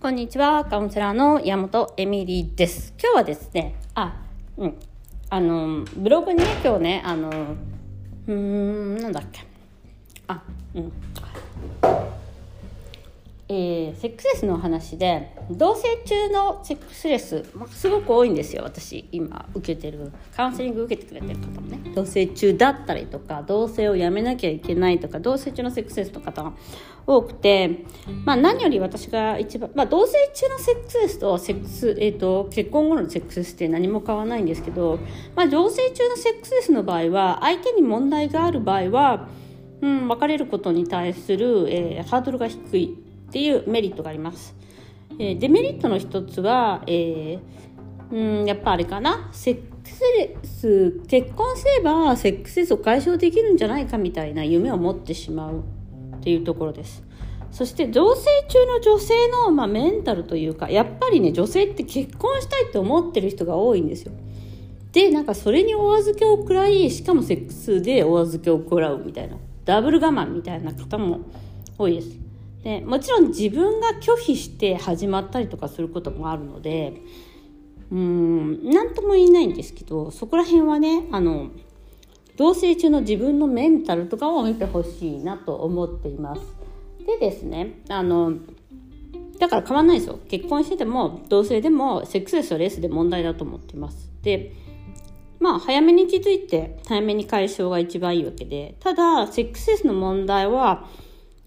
こんにちは、カウンセラーの山本エミリーです。今日はですね、あ、うん、あの、ブログにね、今日ね、あの、うーん、なんだっけ。あ、うん。えー、セックスレスの話で同棲中のセックスレス、まあ、すごく多いんですよ私今受けてるカウンセリング受けてくれてる方もね。同棲中だったりとか同棲をやめなきゃいけないとか同棲中のセックスレスの方が多くて、まあ、何より私が一番、まあ、同棲中のセックスレスとセックス、えーと、結婚後のセックスレスって何も変わらないんですけど、まあ、同棲中のセックスレスの場合は相手に問題がある場合は、うん、別れることに対する、えー、ハードルが低いっていうメリットがあります。え、デメリットの一つは、えー、うんやっぱあれかな？セックスレス結婚すればセックスレスを解消できるんじゃないかみたいな夢を持ってしまうっていうところです。そして同棲中の女性の、まあ、メンタルというかやっぱりね女性って結婚したいって思ってる人が多いんですよ。でなんかそれにお預けを食らいしかもセックスでお預けを食らうみたいなダブル我慢みたいな方も多いです。でもちろん自分が拒否して始まったりとかすることもあるのでうん何とも言えないんですけどそこら辺はねあの同棲中の自分のメンタルとかを見てほしいなと思っています。でですねあのだから変わんないですよ結婚してても同性でもセックスレスはレースで問題だと思っていますでまあ早めに気づいて早めに解消が一番いいわけでただセックスレスの問題は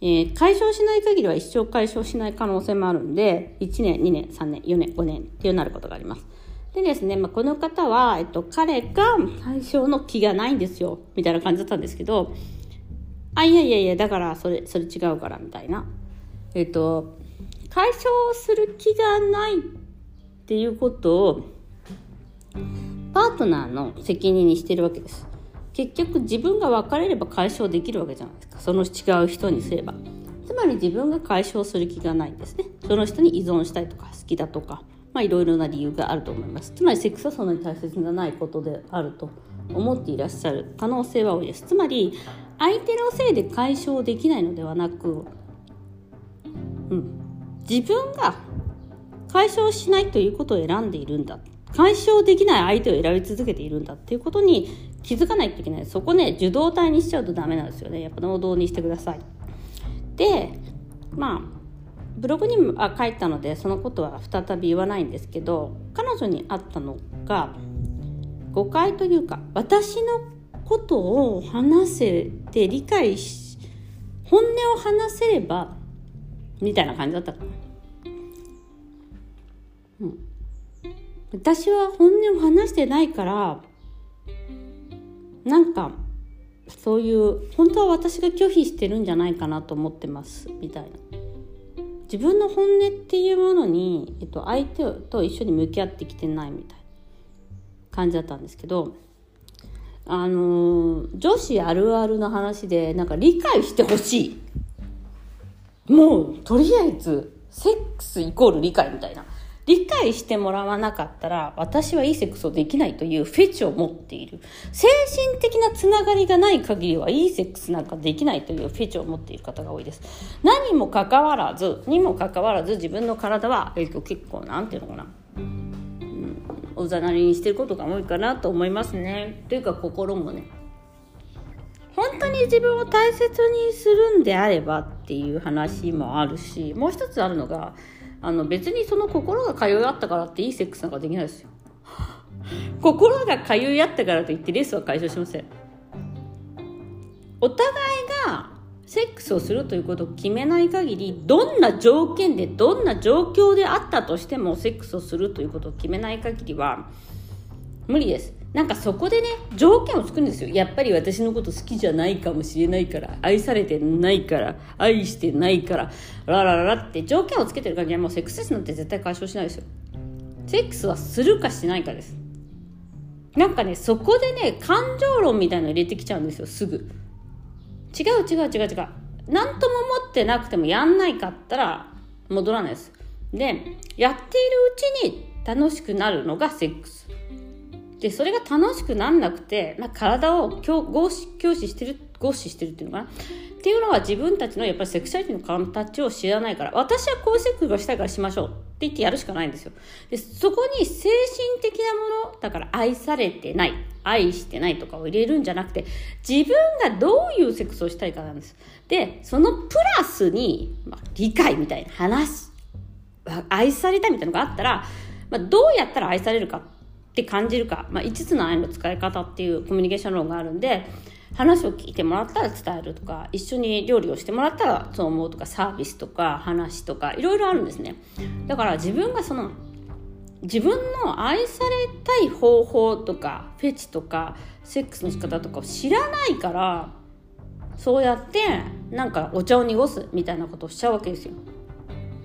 えー、解消しない限りは一生解消しない可能性もあるんで、1年、2年、3年、4年、5年っていうなることがあります。でですね、まあ、この方は、えっと、彼が解消の気がないんですよ、みたいな感じだったんですけど、あ、いやいやいや、だから、それ、それ違うから、みたいな。えっと、解消する気がないっていうことを、パートナーの責任にしてるわけです。結局自分が別れれば解消できるわけじゃないですか。その違う人にすれば。つまり自分が解消する気がないんですね。その人に依存したいとか好きだとかまあいろいろな理由があると思います。つまりセックスはそんなに大切じゃないことであると思っていらっしゃる可能性は多いです。つまり相手のせいで解消できないのではなく、うん、自分が解消しないということを選んでいるんだ。解消できない相手を選び続けているんだっていうことに気づかないといけない。そこね受動体にしちゃうとダメなんですよね。やっぱ能動にしてください。でまあブログにも書いたのでそのことは再び言わないんですけど彼女にあったのが誤解というか私のことを話せて理解し本音を話せればみたいな感じだったかな。うん、私は本音を話してないからなんかそういう本当は私が拒否してるんじゃないかなと思ってますみたいな。自分の本音っていうものに、えっと、相手と一緒に向き合ってきてないみたいな感じだったんですけどあの女子あるあるの話でなんか理解してほしい。もうとりあえずセックスイコール理解みたいな。理解してもらわなかったら私はいいセックスをできないというフェチを持っている。精神的なつながりがない限りはいいセックスなんかできないというフェチを持っている方が多いです。何もかかわらずにもかかわらず自分の体は、結構なんていうのかな、うん、おざなりにしてることが多いかなと思いますね。というか心もね。本当に自分を大切にするんであればっていう話もあるしもう一つあるのがあの別にその心が通い合ったからっていいセックスなんかできないですよ。心が通い合ったからといってレースは解消しません。お互いがセックスをするということを決めない限りどんな条件でどんな状況であったとしてもセックスをするということを決めない限りは無理です。なんかそこでね条件を作るんですよ。やっぱり私のこと好きじゃないかもしれないから愛されてないから愛してないからララララって条件をつけてる限りはもうセックスレスなんて絶対解消しないですよ。セックスはするかしないかです。なんかねそこでね感情論みたいの入れてきちゃうんですよすぐ。違う違う違う違う。何とも思ってなくてもやんないかったら戻らないです。でやっているうちに楽しくなるのがセックス。でそれが楽しくなんなくて、まあ、体を強合視してる合視してるっていうのかな。っていうのは自分たちのやっぱりセクシャリティの形を知らないから私はこういうセックスがしたいからしましょうって言ってやるしかないんですよ。でそこに精神的なものだから愛されてない愛してないとかを入れるんじゃなくて自分がどういうセックスをしたいかなんです。でそのプラスに、まあ、理解みたいな話愛されたみたいなのがあったら、まあ、どうやったら愛されるかって感じるか、まあ、5つの愛の使い方っていうコミュニケーション論があるんで話を聞いてもらったら伝えるとか一緒に料理をしてもらったらそう思うとかサービスとか話とかいろいろあるんですね。だから自分がその自分の愛されたい方法とかフェチとかセックスの仕方とかを知らないからそうやってなんかお茶を濁すみたいなことをしちゃうわけですよ。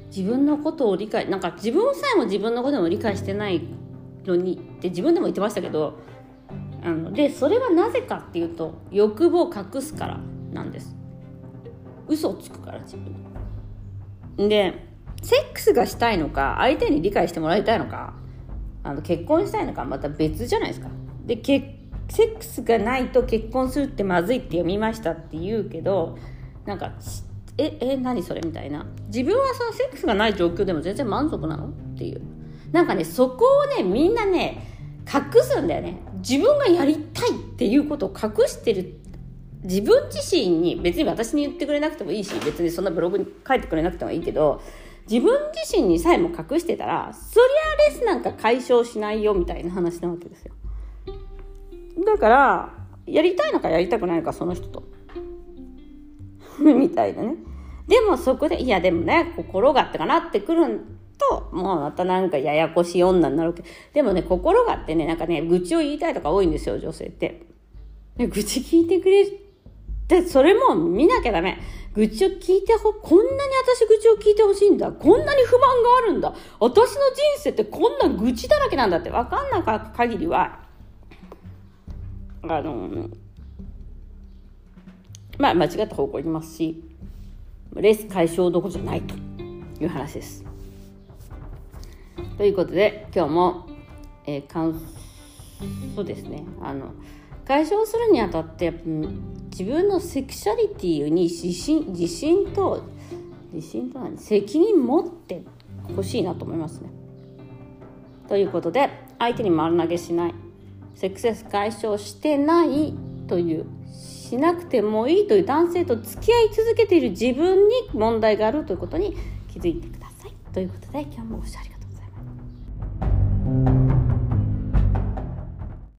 自分のことを理解なんか自分さえも自分のことを理解してないのにって自分でも言ってましたけどあのでそれはなぜかっていうと欲望を隠すからなんです。嘘をつくから自分でセックスがしたいのか相手に理解してもらいたいのかあの結婚したいのかまた別じゃないですか。でセックスがないと結婚するってまずいって読みましたって言うけどなんかええ何それみたいな。自分はそのセックスがない状況でも全然満足なのっていう。なんかねそこをねみんなね隠すんだよね。自分がやりたいっていうことを隠してる。自分自身に別に私に言ってくれなくてもいいし別にそんなブログに書いてくれなくてもいいけど自分自身にさえも隠してたらそりゃレスなんか解消しないよみたいな話なわけですよ。だからやりたいのかやりたくないのかその人と。みたいなね。でもそこでいやでもね心がってかなってくるともうまたなんかややこしい女になるわけでもね心があってねなんかね愚痴を言いたいとか多いんですよ女性って。愚痴聞いてくれでそれも見なきゃダメ。愚痴を聞いてほこんなに私愚痴を聞いてほしいんだ。こんなに不満があるんだ。私の人生ってこんな愚痴だらけなんだって。分かんなかった限りはあのまあ間違った方向にいますしレース解消どころじゃないという話です。ということで今日も、えー、感そうですねあの解消するにあたって自分のセクシャリティに自信自信と自信と何責任持ってほしいなと思いますね。ということで相手に丸投げしないセクスレス解消してないというしなくてもいいという男性と付き合い続けている自分に問題があるということに気づいてください。ということで今日もご視聴ありがとうござい。